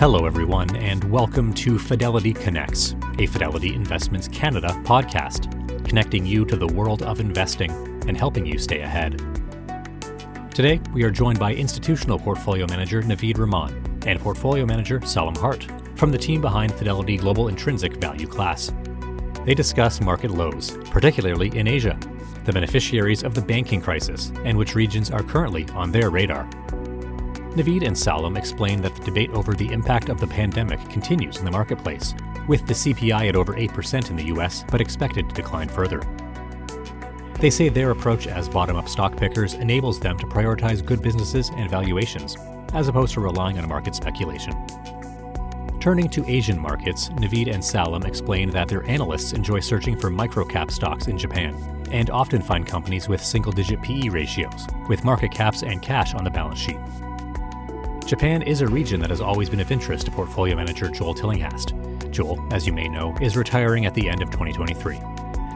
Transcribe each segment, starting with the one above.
Hello, everyone, and welcome to Fidelity Connects, a Fidelity Investments Canada podcast, connecting you to the world of investing and helping you stay ahead. Today, we are joined by institutional portfolio manager Naveed Rahman and portfolio manager Salim Hart from the team behind Fidelity Global Intrinsic Value Class. They discuss market lows, particularly in Asia, the beneficiaries of the banking crisis, and which regions are currently on their radar. Naveed and Salim explain that the debate over the impact of the pandemic continues in the marketplace, with the CPI at over 8% in the US but expected to decline further. They say their approach as bottom up stock pickers enables them to prioritize good businesses and valuations, as opposed to relying on market speculation. Turning to Asian markets, Naveed and Salim explain that their analysts enjoy searching for microcap stocks in Japan and often find companies with single digit PE ratios, with market caps and cash on the balance sheet. Japan is a region that has always been of interest to portfolio manager Joel Tillinghast. Joel, as you may know, is retiring at the end of 2023.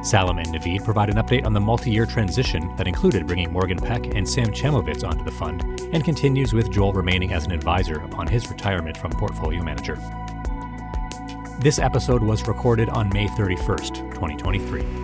Salim and Naveed provide an update on the multi year transition that included bringing Morgen Peck and Sam Chamovitz onto the fund, and continues with Joel remaining as an advisor upon his retirement from portfolio manager. This episode was recorded on May 31st, 2023.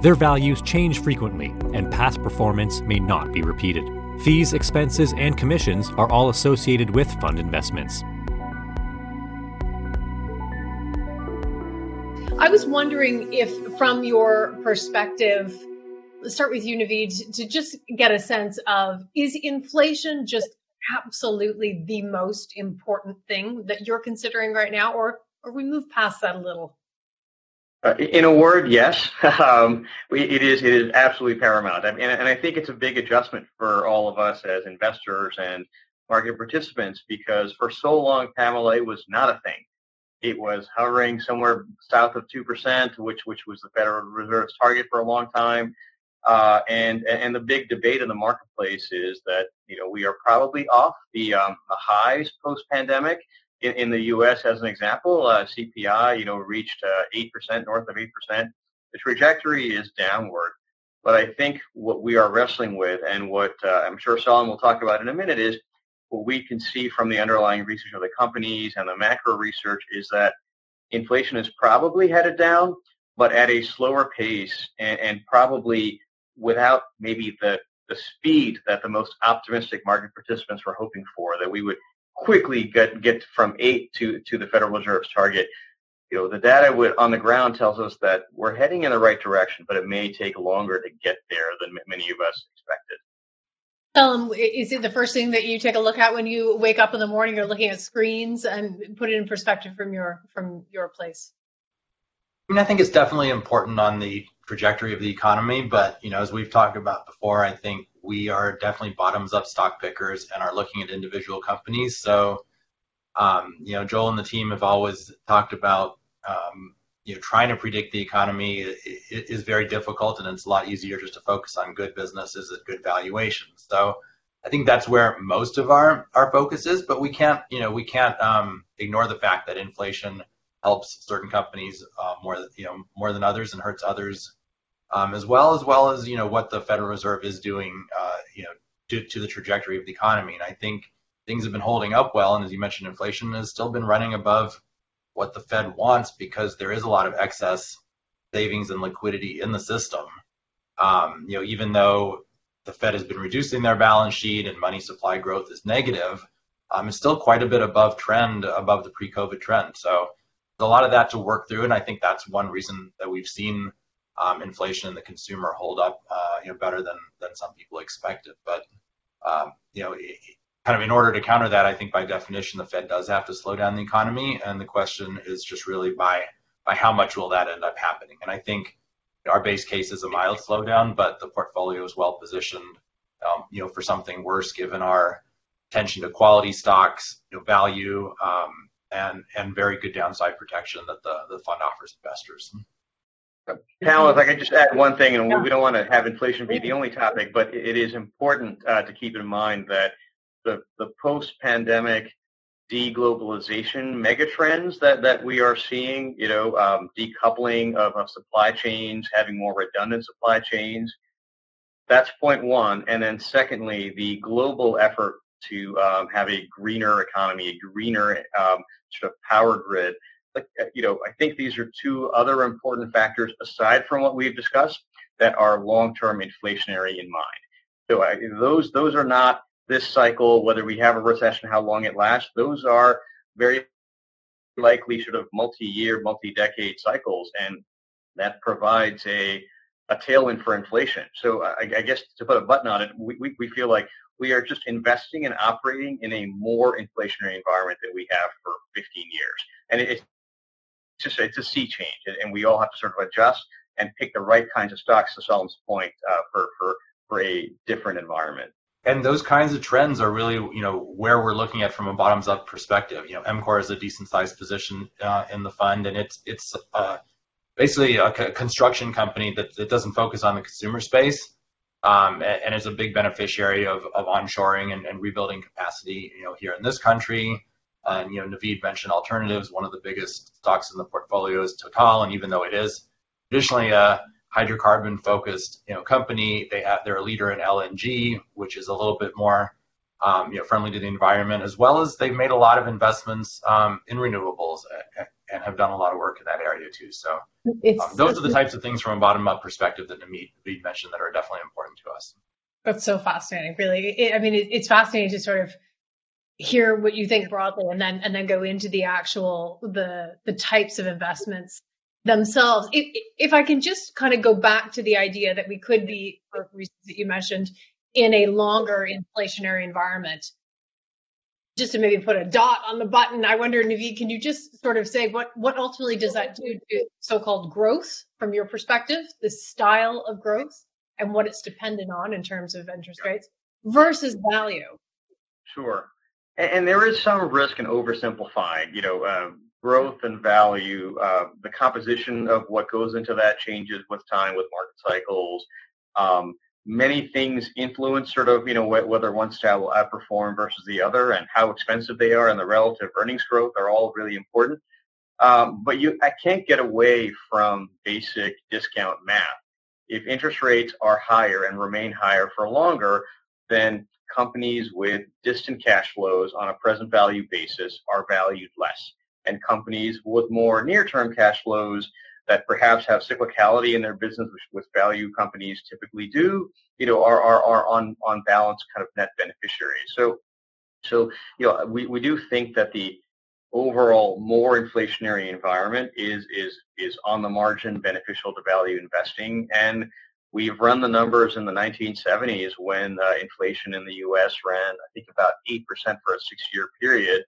Their values change frequently, and past performance may not be repeated. Fees, expenses, and commissions are all associated with fund investments. I was wondering if, from your perspective, let's start with you, to just get a sense of is inflation just absolutely the most important thing that you're considering right now, or, or we move past that a little? Uh, in a word, yes. Um, it is. It is absolutely paramount, I mean, and, I think it's a big adjustment for all of us as investors and market participants because for so long, PAMLA was not a thing. It was hovering somewhere south of two percent, which which was the Federal Reserve's target for a long time. Uh, and and the big debate in the marketplace is that you know we are probably off the, um, the highs post pandemic in, in the U.S. as an example, uh, CPI, you know, reached uh, eight percent, north of eight percent. The trajectory is downward, but I think what we are wrestling with, and what uh, I'm sure Salim will talk about in a minute, is what we can see from the underlying research of the companies and the macro research is that inflation is probably headed down, but at a slower pace, and, and probably without maybe the the speed that the most optimistic market participants were hoping for, that we would quickly get get from eight to to the Federal Reserve's target. You know, the data with, on the ground tells us that we're heading in the right direction, but it may take longer to get there than many of us expected. Um, is it the first thing that you take a look at when you wake up in the morning? You're looking at screens and put it in perspective from your from your place. I mean, I think it's definitely important on the trajectory of the economy, but you know, as we've talked about before, I think we are definitely bottoms up stock pickers and are looking at individual companies. So, um, you know, Joel and the team have always talked about, um, you know, trying to predict the economy is very difficult, and it's a lot easier just to focus on good businesses at good valuations. So, I think that's where most of our our focus is. But we can't, you know, we can't um, ignore the fact that inflation helps certain companies uh, more, you know, more than others and hurts others um, as well as well as you know what the Federal Reserve is doing, uh, you know, to, to the trajectory of the economy. And I think things have been holding up well. And as you mentioned, inflation has still been running above what the Fed wants because there is a lot of excess savings and liquidity in the system. Um, you know, even though the Fed has been reducing their balance sheet and money supply growth is negative, um, it's still quite a bit above trend, above the pre-COVID trend. So a lot of that to work through, and I think that's one reason that we've seen um, inflation and the consumer hold up, uh, you know, better than than some people expected. But um, you know, kind of in order to counter that, I think by definition the Fed does have to slow down the economy, and the question is just really by by how much will that end up happening? And I think our base case is a mild slowdown, but the portfolio is well positioned, um, you know, for something worse given our attention to quality stocks, you know, value, um, and and very good downside protection that the the fund offers investors. Pamela, if I could just add one thing, and we don't want to have inflation be the only topic, but it is important uh, to keep in mind that the, the post-pandemic deglobalization megatrends that, that we are seeing, you know, um, decoupling of, of supply chains, having more redundant supply chains, that's point one. And then secondly, the global effort to um, have a greener economy, a greener um, sort of power grid Uh, you know, I think these are two other important factors aside from what we've discussed that are long-term inflationary in mind. So I, those those are not this cycle, whether we have a recession, how long it lasts. Those are very likely sort of multi-year, multi-decade cycles, and that provides a a tailwind for inflation. So I, I guess to put a button on it, we, we, we feel like we are just investing and operating in a more inflationary environment than we have for 15 years. And it, just it's a sea change, and we all have to sort of adjust and pick the right kinds of stocks. To Salim's point, uh, for for for a different environment. And those kinds of trends are really, you know, where we're looking at from a bottoms-up perspective. You know, EMCOR is a decent-sized position uh, in the fund, and it's it's uh, basically a construction company that, that doesn't focus on the consumer space, um, and, and, is a big beneficiary of, of onshoring and, and rebuilding capacity, you know, here in this country. And you know, Naveed mentioned alternatives. One of the biggest stocks in the portfolio is Total, and even though it is traditionally a hydrocarbon-focused you know company, they have they're a leader in LNG, which is a little bit more um, you know friendly to the environment, as well as they've made a lot of investments um, in renewables and have done a lot of work in that area too. So um, those are the types of things from a bottom-up perspective that Naveed mentioned that are definitely important to us. That's so fascinating, really. I mean, it's fascinating to sort of hear what you think broadly and then and then go into the actual the the types of investments themselves. If, if i can just kind of go back to the idea that we could be for reasons that you mentioned in a longer inflationary environment. Just to maybe put a dot on the button i wonder naveed can you just sort of say what what ultimately does that do to so-called growth from your perspective the style of growth and what it's dependent on in terms of interest rates versus value? Sure and, and there is some risk in oversimplifying. You know, uh, growth and value, uh, the composition of what goes into that changes with time, with market cycles. Um, many things influence sort of, you know, whether one style will outperform versus the other and how expensive they are and the relative earnings growth are all really important. Um, but you, I can't get away from basic discount math. If interest rates are higher and remain higher for longer, then companies with distant cash flows on a present value basis are valued less. And companies with more near-term cash flows that perhaps have cyclicality in their business, which, which value companies typically do, you know, are, are, are on, on balance kind of net beneficiaries. So, so, you know, we, we do think that the overall more inflationary environment is, is, is on the margin beneficial to value investing. And We've run the numbers in the 1970s when uh, inflation in the U.S. ran, I think, about 8% for a six-year period.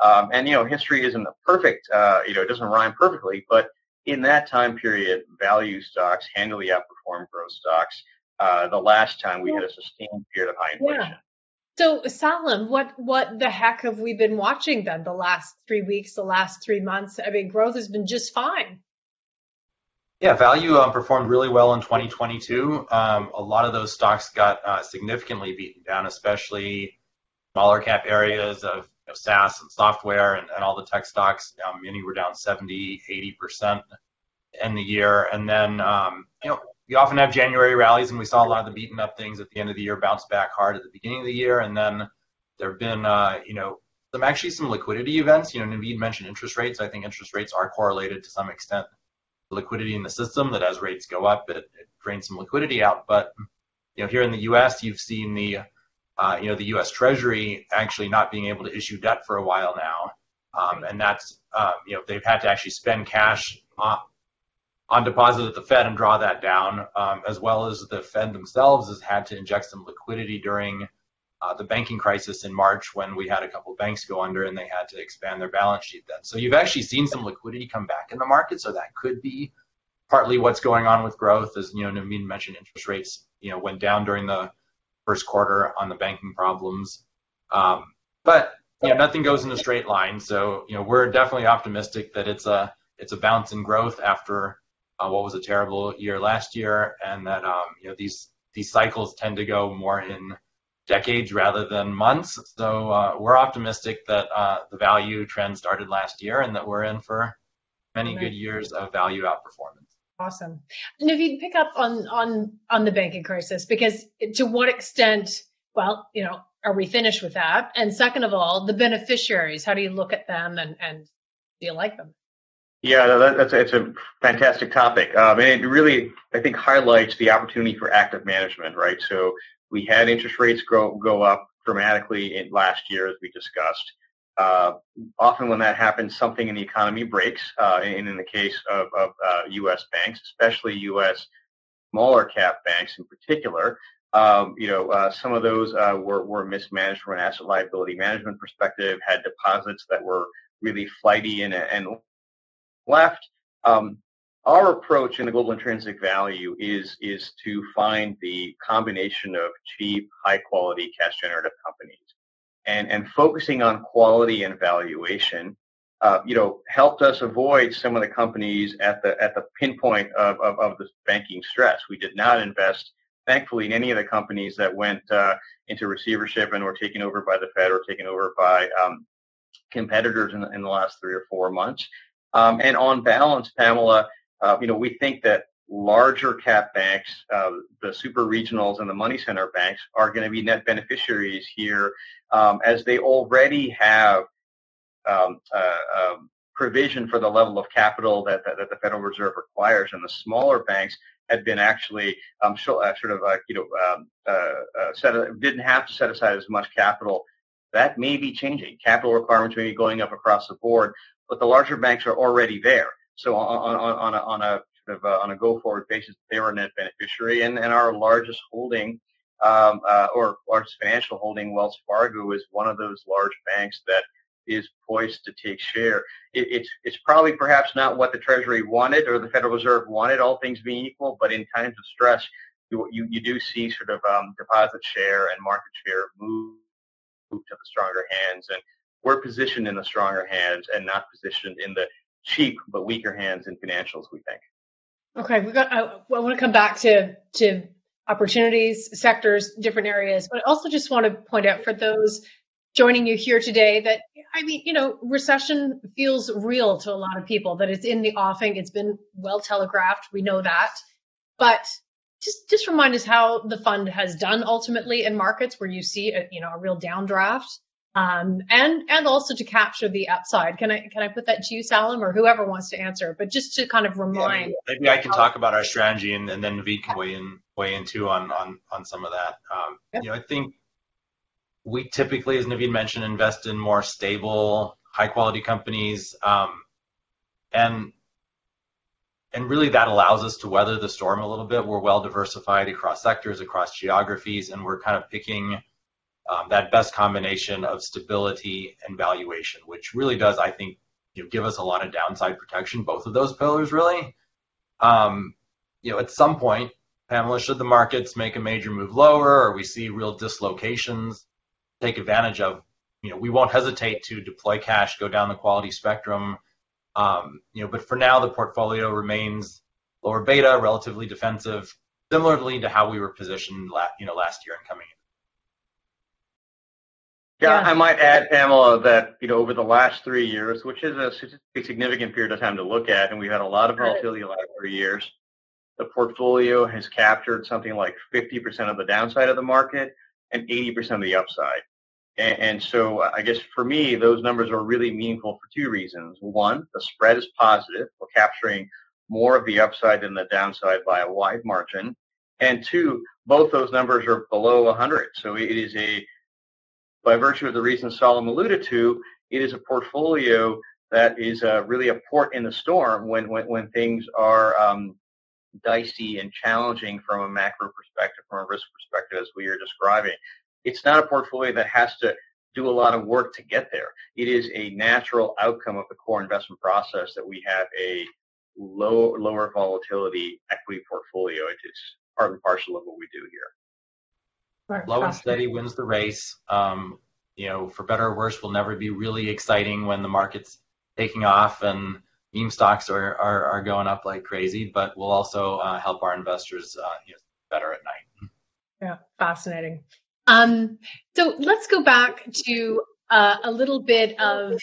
Um, and, you know, history isn't perfect, uh, you know, it doesn't rhyme perfectly, but in that time period, value stocks handily outperformed growth stocks uh, the last time we had a sustained period of high inflation. Yeah. So, Salim, what what the heck have we been watching then the last three weeks, the last three months? I mean, growth has been just fine. Yeah, value um, performed really well in 2022. Um, a lot of those stocks got uh, significantly beaten down, especially smaller cap areas of you know, SaaS and software and, and, all the tech stocks. Um, many were down 70, 80% in the year. And then, um, you know, we often have January rallies, and we saw a lot of the beaten up things at the end of the year bounce back hard at the beginning of the year. And then there have been, uh, you know, some actually some liquidity events. You know, Naveed mentioned interest rates. I think interest rates are correlated to some extent liquidity in the system that as rates go up, it, it drains some liquidity out. But you know, here in the U.S., you've seen the uh, you know the U.S. Treasury actually not being able to issue debt for a while now, um, and that's um, you know they've had to actually spend cash on, on deposit at the Fed and draw that down, um, as well as the Fed themselves has had to inject some liquidity during uh, the banking crisis in March when we had a couple of banks go under and they had to expand their balance sheet then. So you've actually seen some liquidity come back in the market. So that could be partly what's going on with growth. As you know, Naveed mentioned, interest rates you know went down during the first quarter on the banking problems. Um, but you know, nothing goes in a straight line. So, you know, we're definitely optimistic that it's a it's a bounce in growth after uh, what was a terrible year last year, and that um, you know these these cycles tend to go more in decades rather than months. So uh, we're optimistic that uh, the value trend started last year, and that we're in for many good years of value outperformance. Awesome. And if you pick up on on on the banking crisis, because to what extent? Well, you know, are we finished with that? And second of all, the beneficiaries. How do you look at them, and and do you like them? Yeah, that, that's it's a fantastic topic, um, and it really I think highlights the opportunity for active management, right? So we had interest rates grow go up dramatically in last year, as we discussed. Uh, often when that happens, something in the economy breaks. Uh, and in the case of, of uh, U.S. banks, especially U.S. smaller cap banks in particular, um, you know, uh, some of those uh, were, were mismanaged from an asset liability management perspective, had deposits that were really flighty and, and left. Um, our approach in the global intrinsic value is is to find the combination of cheap, high quality cash generative companies and, and focusing on quality and valuation, uh, you know, helped us avoid some of the companies at the at the pinpoint of, of, of the banking stress. We did not invest, thankfully, in any of the companies that went uh, into receivership and were taken over by the Fed or taken over by um, competitors in, in the last three or four months. Um, and on balance, Pamela, uh, you know, we think that larger cap banks, uh, the super regionals and the money center banks are going to be net beneficiaries here um, as they already have um, uh, um, provision for the level of capital that, that, that, the Federal Reserve requires. And the smaller banks had been actually um, uh, sort of, uh, you know, um, uh, uh, set, didn't have to set aside as much capital. That may be changing. Capital requirements may be going up across the board, but the larger banks are already there. So on, on, on, a, on a sort of uh, on a go-forward basis, they were a net beneficiary, and, and our largest holding um, uh, or largest financial holding, Wells Fargo, is one of those large banks that is poised to take share. It, it's it's probably perhaps not what the Treasury wanted or the Federal Reserve wanted, all things being equal, but in times of stress, you you, you do see sort of um, deposit share and market share move, move to the stronger hands, and we're positioned in the stronger hands and not positioned in the cheap but weaker hands in financials. We think. Okay, we got. I, I want to come back to to opportunities, sectors, different areas, but I also just want to point out for those joining you here today that I mean, you know, recession feels real to a lot of people. That it's in the offing. It's been well telegraphed. We know that, but just just remind us how the fund has done ultimately in markets where you see a, you know a real downdraft um, and and also to capture the upside. Can I can I put that to you, Salim, or whoever wants to answer? But just to kind of remind. Yeah, maybe I can talk about our strategy, and, and then Naveed can weigh in weigh in too on on on some of that. Um, yep. You know, I think we typically, as Naveed mentioned, invest in more stable, high quality companies, um, and and really that allows us to weather the storm a little bit. We're well diversified across sectors, across geographies, and we're kind of picking um, that best combination of stability and valuation, which really does, I think, you know, give us a lot of downside protection. Both of those pillars, really. Um, you know, at some point, Pamela, should the markets make a major move lower, or we see real dislocations, take advantage of, you know, we won't hesitate to deploy cash, go down the quality spectrum. Um, you know, but for now, the portfolio remains lower beta, relatively defensive, similarly to how we were positioned, la- you know, last year and coming in. Yeah, I might add, Pamela, that you know over the last three years, which is a significant period of time to look at, and we've had a lot of volatility the last three years. The portfolio has captured something like 50% of the downside of the market and 80% of the upside. And, and so, I guess for me, those numbers are really meaningful for two reasons. One, the spread is positive; we're capturing more of the upside than the downside by a wide margin. And two, both those numbers are below 100. So it is a by virtue of the reasons Salim alluded to, it is a portfolio that is uh, really a port in the storm when when, when things are um, dicey and challenging from a macro perspective, from a risk perspective, as we are describing. It's not a portfolio that has to do a lot of work to get there. It is a natural outcome of the core investment process that we have a low, lower volatility equity portfolio. It is part and parcel of what we do here. Low and steady wins the race. Um, you know, for better or worse, will never be really exciting when the market's taking off and meme stocks are, are, are going up like crazy, but will also uh, help our investors uh, you know, better at night. Yeah, fascinating. Um, so let's go back to uh, a little bit of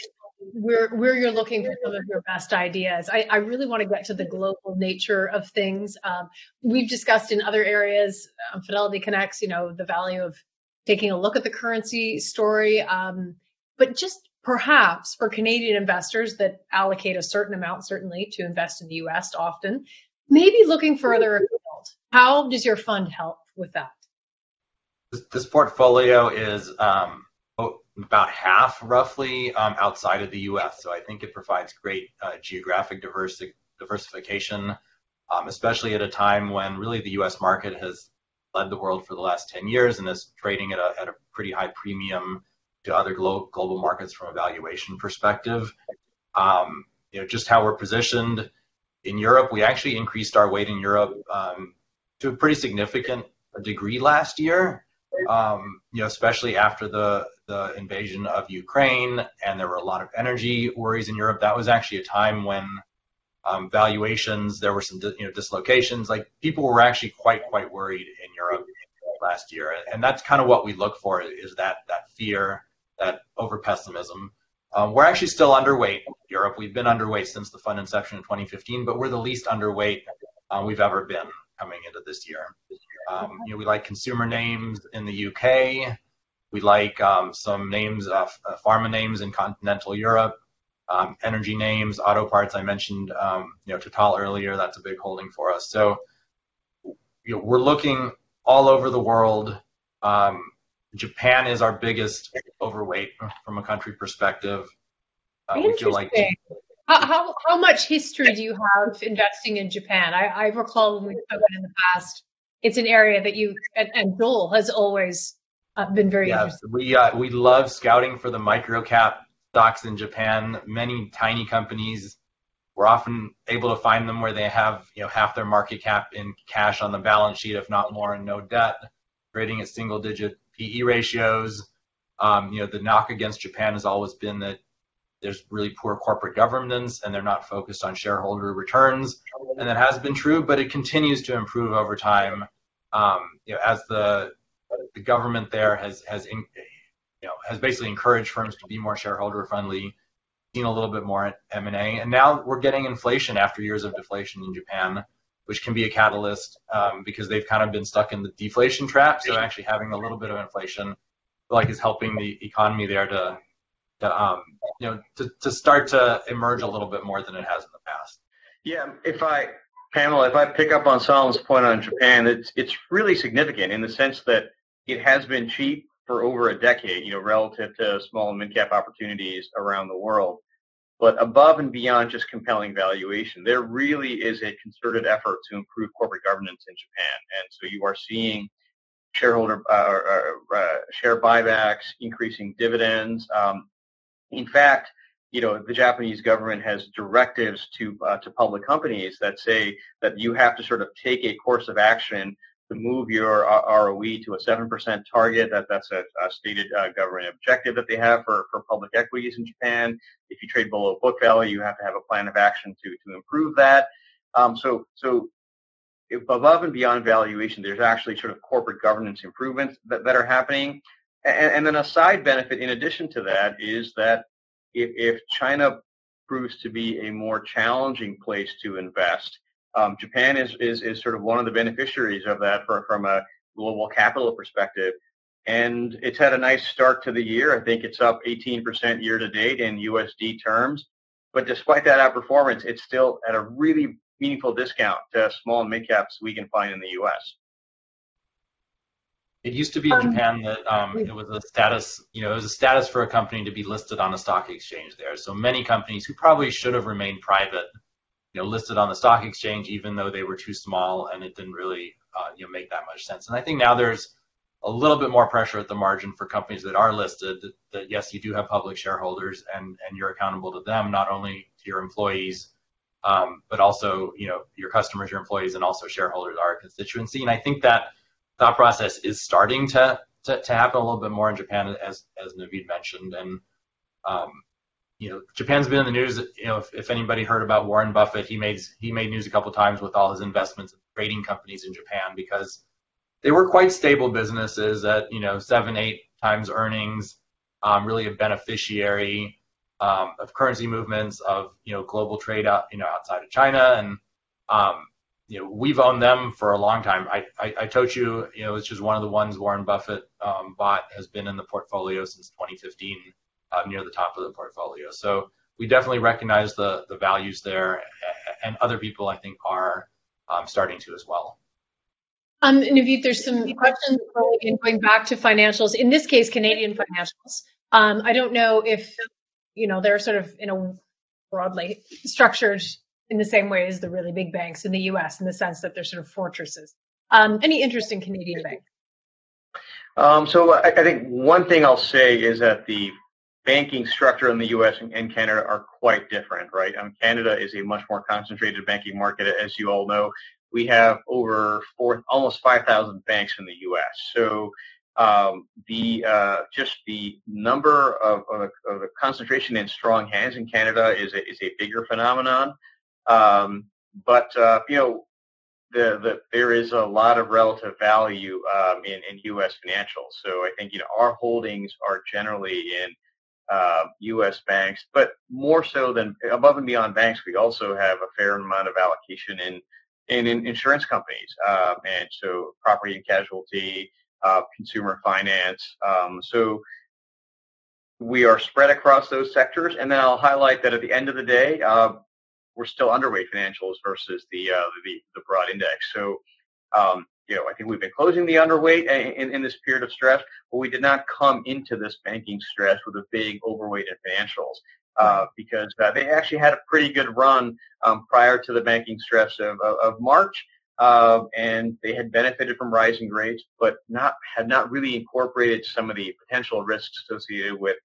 where where you're looking for some of your best ideas. I, I really want to get to the global nature of things. Um, we've discussed in other areas, um, Fidelity Connects, you know, the value of taking a look at the currency story. Um, but just perhaps for Canadian investors that allocate a certain amount, certainly to invest in the US often, maybe looking further afield. How does your fund help with that? This, this portfolio is um, about half roughly um, outside of the US. So I think it provides great uh, geographic diversi- diversification, um, especially at a time when really the US market has led the world for the last 10 years and is trading at a, at a pretty high premium to other glo- global markets from a valuation perspective. Um, you know, just how we're positioned in Europe, we actually increased our weight in Europe um, to a pretty significant degree last year. Um, you know, especially after the the invasion of Ukraine, and there were a lot of energy worries in Europe. That was actually a time when um, valuations, there were some you know dislocations. Like people were actually quite quite worried in Europe last year, and that's kind of what we look for is that that fear, that over pessimism. Um, we're actually still underweight Europe. We've been underweight since the fund inception in 2015, but we're the least underweight uh, we've ever been coming into this year. Um, you know, we like consumer names in the UK. We like um, some names, uh, pharma names in continental Europe um, energy names, auto parts. I mentioned, um, you know, Total earlier. That's a big holding for us. So, you know, we're looking all over the world. Um, Japan is our biggest overweight from a country perspective. Uh, we feel like how, how, much history do you have investing in Japan? I, I recall when we've spoken in the past, it's an area that you and, and Joel has always been very yeah, interested. We uh, we love scouting for the micro cap stocks in Japan. Many tiny companies, we're often able to find them where they have you know half their market cap in cash on the balance sheet, if not more, and no debt, trading at single-digit PE ratios. Um, you know, the knock against Japan has always been that there's really poor corporate governance and they're not focused on shareholder returns. And that has been true, but it continues to improve over time. Um, you know, as the the government there has has in, you know, has basically encouraged firms to be more shareholder friendly, seen a little bit more M&A, and now we're getting inflation after years of deflation in Japan, which can be a catalyst um, because they've kind of been stuck in the deflation trap. So actually having a little bit of inflation, like is helping the economy there to, to um, you know, to, to start to emerge a little bit more than it has in the past. Yeah, if I Pamela, if I pick up on Salim's point on Japan, it's it's really significant in the sense that it has been cheap for over a decade, you know, relative to small and mid cap opportunities around the world. But above and beyond just compelling valuation, there really is a concerted effort to improve corporate governance in Japan. And so you are seeing shareholder uh, uh, uh, share buybacks, increasing dividends. Um, in fact, you know, the Japanese government has directives to uh, to public companies that say that you have to sort of take a course of action to move your ROE to a 7% target. That, that's a, a stated uh, government objective that they have for, for public equities in Japan. If you trade below book value, you have to have a plan of action to, to improve that. Um, so, so above and beyond valuation, there's actually sort of corporate governance improvements that, that are happening. And, and then a side benefit in addition to that is that if, if China proves to be a more challenging place to invest, um, Japan is, is, is sort of one of the beneficiaries of that for, from a global capital perspective. And it's had a nice start to the year. I think it's up 18% year to date in USD terms. But despite that outperformance, it's still at a really meaningful discount to small and mid caps we can find in the US. It used to be in um, Japan that um, it was a status, you know, it was a status for a company to be listed on a stock exchange there. So many companies who probably should have remained private you know, listed on the stock exchange, even though they were too small and it didn't really, uh, you know, make that much sense. And I think now there's a little bit more pressure at the margin for companies that are listed that, that yes, you do have public shareholders and, and you're accountable to them, not only to your employees, um, but also, you know, your customers, your employees, and also shareholders are a constituency. And I think that thought process is starting to to, to happen a little bit more in Japan, as as Naveed mentioned, and um, you know, Japan's been in the news. You know, if, if anybody heard about Warren Buffett, he made he made news a couple times with all his investments in trading companies in Japan because they were quite stable businesses at you know seven eight times earnings, um, really a beneficiary um, of currency movements of you know global trade out you know outside of China and um, you know we've owned them for a long time. I, I, I told you you know it's just one of the ones Warren Buffett um, bought has been in the portfolio since 2015 uh, near the top of the portfolio. So we definitely recognize the the values there, and other people I think are um, starting to as well. Um, Naveed, there's some questions going back to financials. In this case, Canadian financials. Um, I don't know if you know they're sort of in a broadly structured in the same way as the really big banks in the U.S. in the sense that they're sort of fortresses. Um, any interest in Canadian banks? Um, so I, I, think one thing I'll say is that the banking structure in the U.S. and, Canada are quite different, right? Um, Canada is a much more concentrated banking market, as you all know. We have over four, almost 5,000 banks in the U.S. So um, the uh, just the number of, of, of, concentration in strong hands in Canada is a, is a bigger phenomenon. Um, but uh, you know, the, the there is a lot of relative value um, in in U.S. financials. So I think you know our holdings are generally in uh, U.S. banks, but more so than above and beyond banks, we also have a fair amount of allocation in in, in insurance companies, uh, and so property and casualty, uh, consumer finance. Um, so we are spread across those sectors, and then I'll highlight that at the end of the day, uh, we're still underweight financials versus the uh, the, the broad index. So um, you know, I think we've been closing the underweight in, in this period of stress, but we did not come into this banking stress with a big overweight in financials uh, because uh, they actually had a pretty good run um, prior to the banking stress of, of, of March. Uh, and they had benefited from rising rates, but not had not really incorporated some of the potential risks associated with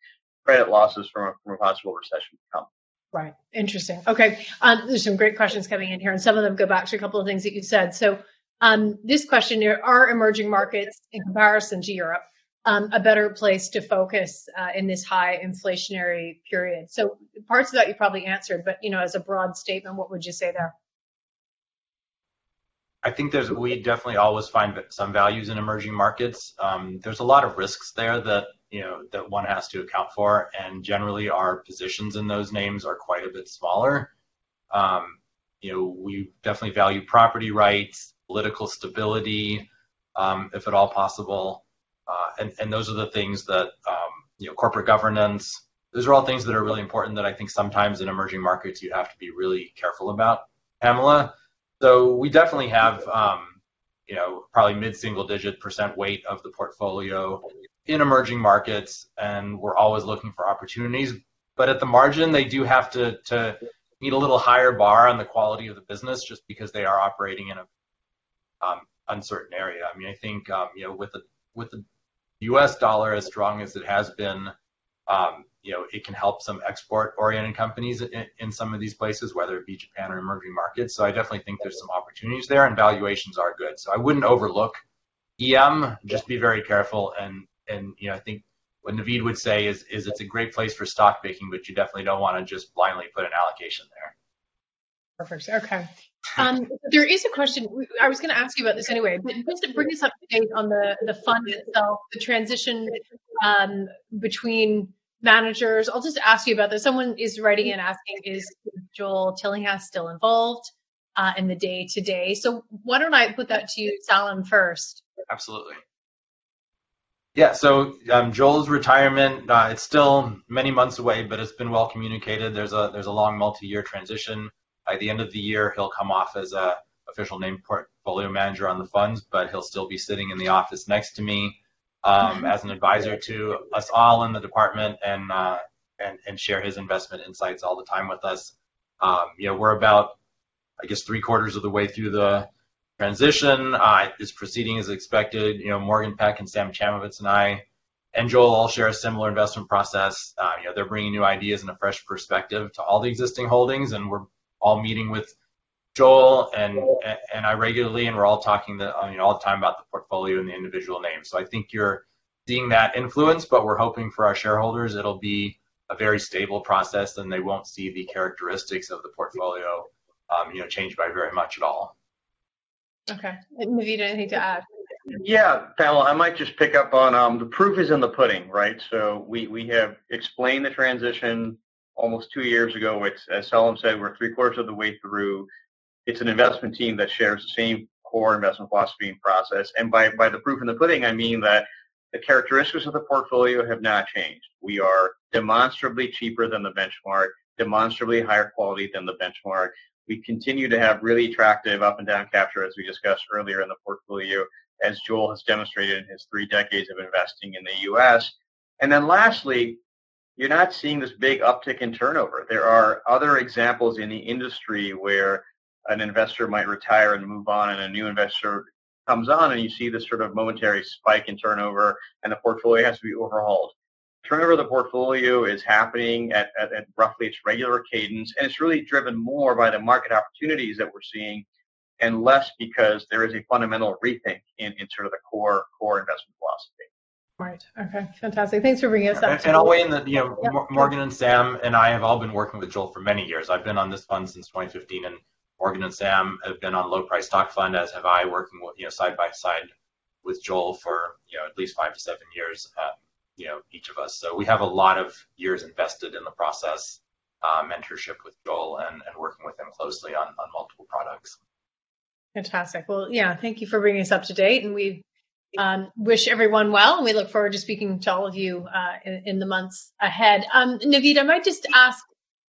credit losses from a, from a possible recession to come. Right. Interesting. Okay. Um, there's some great questions coming in here, and some of them go back to a couple of things that you said. So um, this question are emerging markets in comparison to Europe um, a better place to focus uh, in this high inflationary period? So parts of that you probably answered, but you know, as a broad statement, what would you say there? I think there's we definitely always find some values in emerging markets. Um, there's a lot of risks there that you know that one has to account for, and generally our positions in those names are quite a bit smaller. Um, you know, we definitely value property rights, political stability, um, if at all possible. Uh, and, and those are the things that, um, you know, corporate governance, those are all things that are really important that I think sometimes in emerging markets you have to be really careful about, Pamela. So we definitely have, um, you know, probably mid-single digit percent weight of the portfolio in emerging markets, and we're always looking for opportunities. But at the margin, they do have to, to meet a little higher bar on the quality of the business just because they are operating in a um, uncertain area. I mean, I think um, you know with the with the U.S. dollar as strong as it has been, um, you know, it can help some export-oriented companies in, in, some of these places, whether it be Japan or emerging markets. So I definitely think there's some opportunities there, and valuations are good. So I wouldn't overlook EM. Just be very careful, and and you know, I think what Naveed would say is is it's a great place for stock picking, but you definitely don't want to just blindly put an allocation there. Perfect. Okay. Um, there is a question. I was going to ask you about this anyway, but just to bring us up to date on the the fund itself, the transition um, between managers. I'll just ask you about this. Someone is writing in asking, is Joel Tillinghast still involved uh, in the day to day? So why don't I put that to you, Salim, first? Absolutely. Yeah, so um, Joel's retirement, uh, it's still many months away, but it's been well communicated. There's a there's a long multi-year transition. By the end of the year, he'll come off as a official name portfolio manager on the funds, but he'll still be sitting in the office next to me um, as an advisor to us all in the department and, uh, and and share his investment insights all the time with us. Um, you know, we're about, I guess, three quarters of the way through the transition. Uh, it's proceeding as expected. You know, Morgen Peck and Sam Chamovitz and I and Joel all share a similar investment process. Uh, you know, they're bringing new ideas and a fresh perspective to all the existing holdings, and we're all meeting with Joel and and I regularly, and we're all talking the you know all the time about the portfolio and the individual names. So I think you're seeing that influence, but we're hoping for our shareholders it'll be a very stable process and they won't see the characteristics of the portfolio um, you know change by very much at all. Okay. Naveed, anything to add? Yeah, Pamela, I might just pick up on um, the proof is in the pudding, right? So we, we have explained the transition almost two years ago. It's, as Salim said, we're three quarters of the way through. It's an investment team that shares the same core investment philosophy and process. And by, by the proof in the pudding, I mean that the characteristics of the portfolio have not changed. We are demonstrably cheaper than the benchmark, demonstrably higher quality than the benchmark. We continue to have really attractive up and down capture, as we discussed earlier in the portfolio as Joel has demonstrated in his three decades of investing in the U.S. And then lastly, you're not seeing this big uptick in turnover. There are other examples in the industry where an investor might retire and move on and a new investor comes on and you see this sort of momentary spike in turnover and the portfolio has to be overhauled. Turnover of the portfolio is happening at, at, at roughly its regular cadence and it's really driven more by the market opportunities that we're seeing and less because there is a fundamental rethink in, in sort of the core core investment philosophy. Right. Okay. Fantastic. Thanks for bringing us up. And, and I'll weigh in that you know yep. Morgen and Sam and I have all been working with Joel for many years. I've been on this fund since 2015, and Morgen and Sam have been on low price stock fund, as have I, working with you know side by side with Joel for you know at least five to seven years. Uh, you know each of us. So we have a lot of years invested in the process, uh, mentorship with Joel, and, and working with him closely on on multiple products. Fantastic. Well, yeah, thank you for bringing us up to date. And we um, wish everyone well. And we look forward to speaking to all of you uh, in, in, the months ahead. Um, Naveed, I might just ask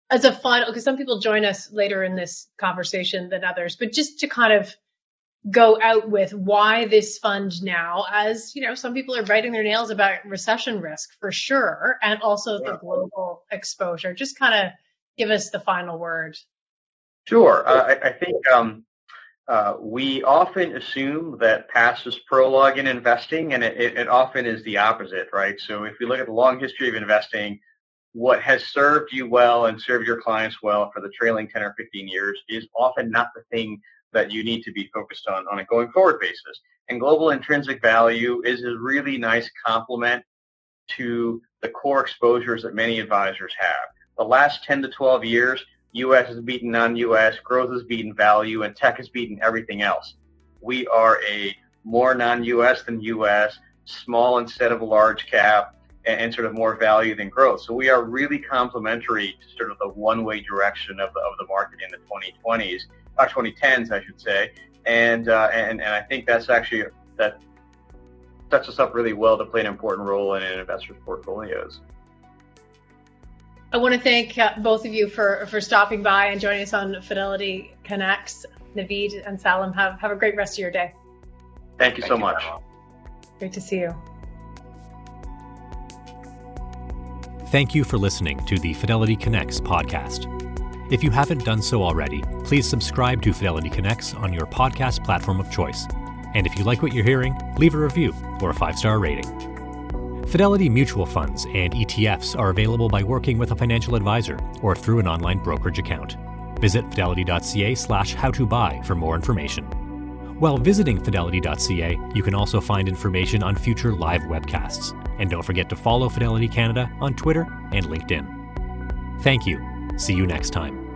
as a final, because some people join us later in this conversation than others, but just to kind of go out with why this fund now, as you know, some people are biting their nails about recession risk for sure, and also yeah. the global exposure. Just kind of give us the final word. Sure. Uh, I, I, think um, uh, we often assume that past is prologue in investing, and it, it, it, often is the opposite, right? So if we look at the long history of investing, what has served you well and served your clients well for the trailing 10 or 15 years is often not the thing that you need to be focused on on a going forward basis. And global intrinsic value is a really nice complement to the core exposures that many advisors have. The last 10 to 12 years, U.S. has beaten non-U.S., growth has beaten value, and tech has beaten everything else. We are a more non-U.S. than U.S., small instead of large cap, and, and, sort of more value than growth. So we are really complementary to sort of the one-way direction of the, of the market in the 2020s, or 2010s, I should say. And, uh, and, and I think that's actually, that sets us up really well to play an important role in an investor's portfolios. I want to thank uh, both of you for, for stopping by and joining us on Fidelity Connects. Naveed and Salim, have, have a great rest of your day. Thank you thank so you, much. Great to see you. Thank you for listening to the Fidelity Connects podcast. If you haven't done so already, please subscribe to Fidelity Connects on your podcast platform of choice. And if you like what you're hearing, leave a review or a five star rating. Fidelity mutual funds and ETFs are available by working with a financial advisor or through an online brokerage account. Visit fidelity.ca slash how to buy for more information. While visiting fidelity.ca, you can also find information on future live webcasts. And don't forget to follow Fidelity Canada on Twitter and LinkedIn. Thank you. See you next time.